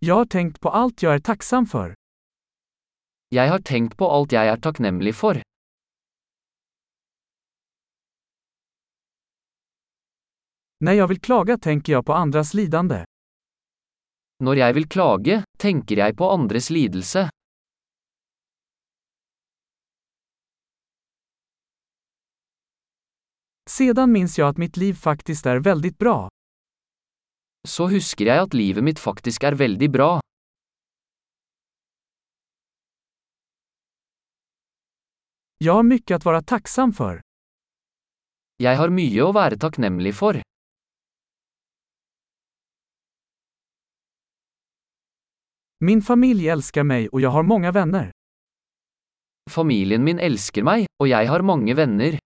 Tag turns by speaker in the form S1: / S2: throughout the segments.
S1: Jag har tänkt på allt jag är tacksam för.
S2: Jeg har tenkt på alt jeg er takknemlig for.
S1: När jag vill klaga tänker jag på andras lidande.
S2: Når jeg vil klage, tenker jeg på andres lidelse.
S1: Sedan minns jag att mitt liv faktiskt är väldigt bra.
S2: Så husker jeg at livet mitt faktisk er veldig bra.
S1: Jag har mycket att vara tacksam för.
S2: Jeg har mye å være takknemlig for.
S1: Min familj älskar mig och jag har många vänner.
S2: Familien min elsker meg, og jeg har mange venner.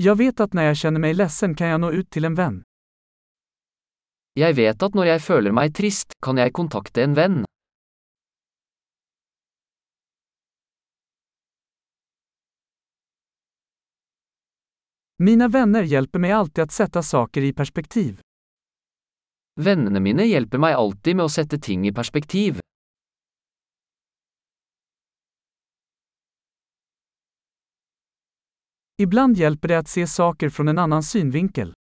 S1: Jag vet att när jag känner mig ledsen kan jag nå ut till en vän.
S2: Jeg vet at når jeg føler meg trist, kan jeg kontakte en venn.
S1: Mina vänner hjälper mig alltid att sätta saker i perspektiv.
S2: Vennene mine hjelper meg alltid med å sette ting i perspektiv.
S1: Ibland hjälper det att se saker från en annan synvinkel.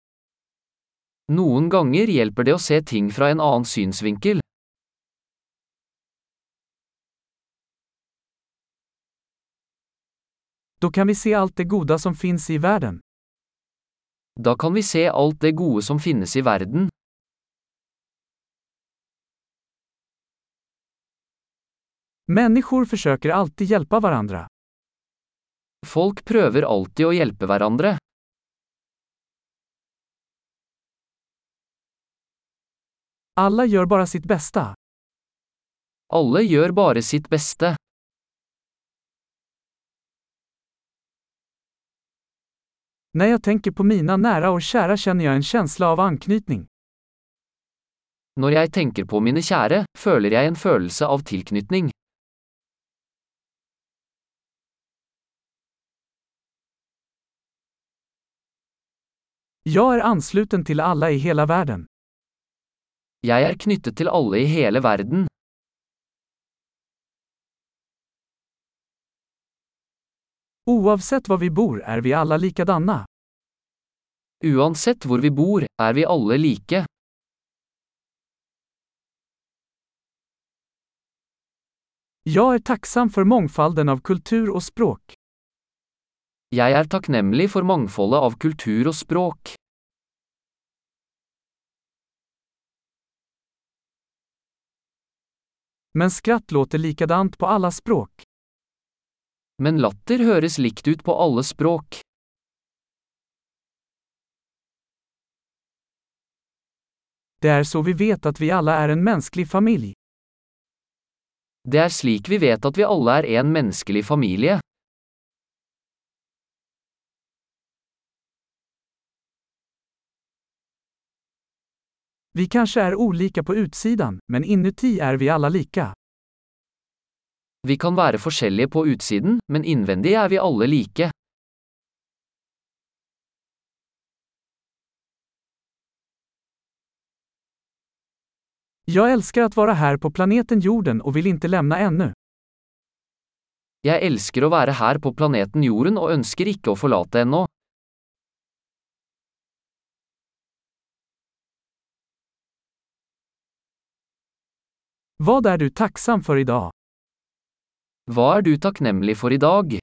S2: Noen ganger hjelper det å se ting fra en annen synsvinkel.
S1: Då kan vi se allt det goda som finns i världen.
S2: Da kan vi se alt det gode som finnes i verden.
S1: Människor försöker alltid hjälpa varandra.
S2: Folk prøver alltid å hjelpe hverandre.
S1: Alla gör bara sitt bästa.
S2: Alle gjør bare sitt beste.
S1: När jag tänker på mina nära och kära känner jag en känsla av anknytning.
S2: Når jeg tenker på mine kjære, føler jeg en følelse av tilknytning.
S1: Jag är ansluten till alla i hela världen.
S2: Jeg er knyttet til alle i hele verden.
S1: Oavsett var vi bor är vi alla likadana.
S2: Uansett hvor vi bor, er vi alle like.
S1: Jag är tacksam för mångfalden av kultur och språk.
S2: Jeg er takknemlig for mangfoldet av kultur og språk.
S1: Men skratt låter likadant på alla språk.
S2: Men latter høres likt ut på alle språk.
S1: Det är så vi vet att vi alla är en mänsklig familj.
S2: Det er slik vi vet at vi alle er en menneskelig familie.
S1: Vi kanske är olika på utsidan, men inuti är vi alla lika.
S2: Vi kan være forskjellige på utsiden, men innvendig er vi alle like.
S1: Jag älskar att vara här på planeten jorden och vill inte lämna ännu.
S2: Jeg elsker å være her på planeten Jorden og ønsker ikke å forlate ennå.
S1: Vad är du tacksam för idag?
S2: Vad är du tacknämlig för idag?